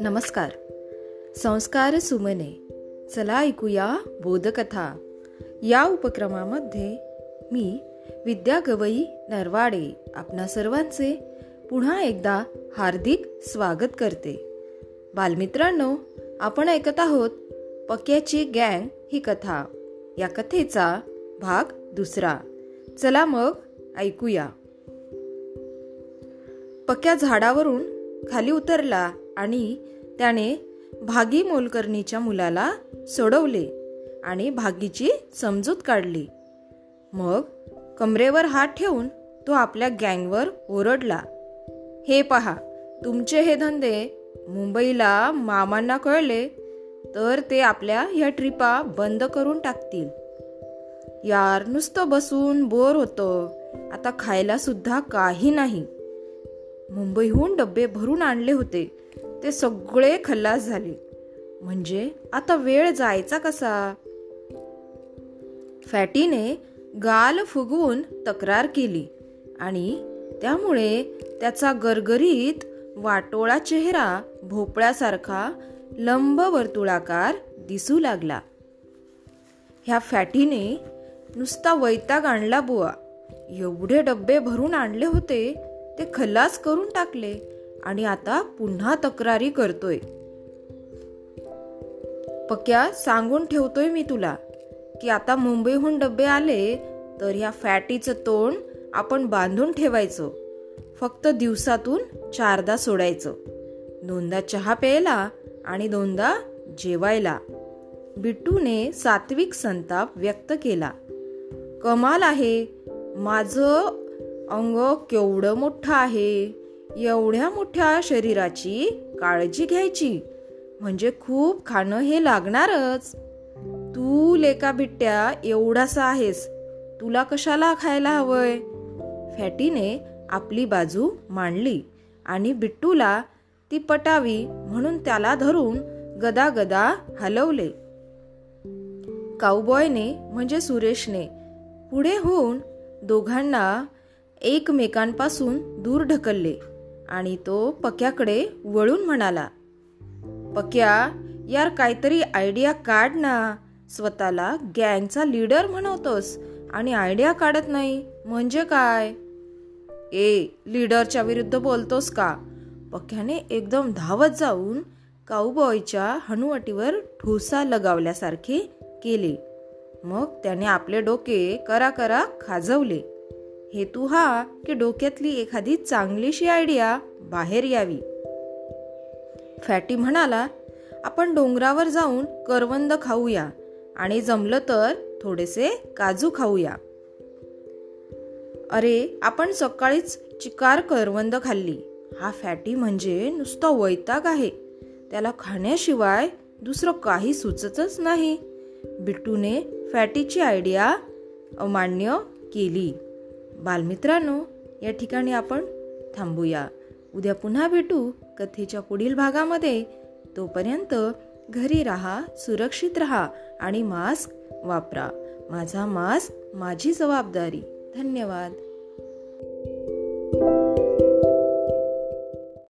नमस्कार. संस्कार सुमने. चला ऐकूया बोधकथा. या उपक्रमामध्ये मी विद्या गवई नरवाडे आपणा सर्वांचे पुन्हा एकदा हार्दिक स्वागत करते. बालमित्रांनो आपण ऐकत आहोत पक्याची गँग ही कथा. या कथेचा भाग दुसरा. चला मग ऐकूया. पक्या झाडावरून खाली उतरला आणि त्याने भागी मोलकर्णीच्या मुलाला सोडवले आणि भागीची समजूत काढली. मग कमरेवर हात ठेवून तो आपल्या गँगवर ओरडला हे पहा तुमचे हे धंदे मुंबईला मामांना कळले तर ते आपल्या या ट्रिपा बंद करून टाकतील. यार नुसतं बसून बोर होतं. आता खायला सुद्धा काही नाही. मुंबईहून डब्बे भरून आणले होते. ते सगळे खल्लास झाले. म्हणजे आता वेळ जायचा कसा? फॅटीने गाल फुगवून तक्रार केली आणि त्यामुळे त्याचा गरगरीत वाटोळा चेहरा भोपळ्यासारखा लंब वर्तुळाकार दिसू लागला. ह्या फॅटीने नुसता वैताग आणला बुवा. एवढे डब्बे भरून आणले होते ते खल्लास करून टाकले आणि आता पुन्हा तक्रारी करतोय. पक्या सांगून ठेवतोय मी तुला की आता मुंबईहून डबे आले तर ह्या फॅटीचं तोंड आपण बांधून ठेवायचं. फक्त दिवसातून चारदा सोडायचं. दोनदा चहा प्यायला आणि दोनदा जेवायला. बिट्टूने सात्विक संताप व्यक्त केला. कमाल आहे. माझं अंग केवढं मोठं आहे? एवढ्या मोठ्या शरीराची काळजी घ्यायची? म्हणजे खूप खाणं हे लागणारच. तू लेका बिट्ट्या एवढासा आहेस. तुला कशाला खायला हवंय? फॅटीने आपली बाजू मांडली आणि बिट्टूला ती पटावी म्हणून त्याला धरून गदा गदा हलवले. काऊबॉयने म्हणजे सुरेशने पुढे होऊन दोघांना एकमेकांपासून दूर ढकलले आणि तो पक्याकडे वळून म्हणाला पक्या यार काहीतरी आयडिया काढ ना. स्वतःला गँगचा लीडर म्हणवतोस आणि आयडिया काढत नाही म्हणजे काय? ए लीडरच्या विरुद्ध बोलतोस का? पक्याने एकदम धावत जाऊन काऊबॉयच्या हनुवटीवर ठोसा लगावल्यासारखे केले. मग त्याने आपले डोके करा करा खाजवले. हेतू हा की डोक्यातली एखादी चांगलीशी आयडिया बाहेर यावी. फॅटी म्हणाला आपण डोंगरावर जाऊन करवंद खाऊया आणि जमलं तर थोडेसे काजू खाऊया. अरे आपण सकाळीच चिकार करवंद खाल्ली. हा फॅटी म्हणजे नुसता वैताग आहे. त्याला खाण्याशिवाय दुसरं काही सुचतच नाही. बिट्टूने फॅटीची आयडिया अमान्य केली. बालमित्रांनो या ठिकाणी आपण थांबूया. उद्या पुन्हा भेटू कथेच्या पुढील भागामध्ये. तोपर्यंत घरी राहा सुरक्षित राहा आणि मास्क वापरा. माझा मास्क माझी जबाबदारी. धन्यवाद.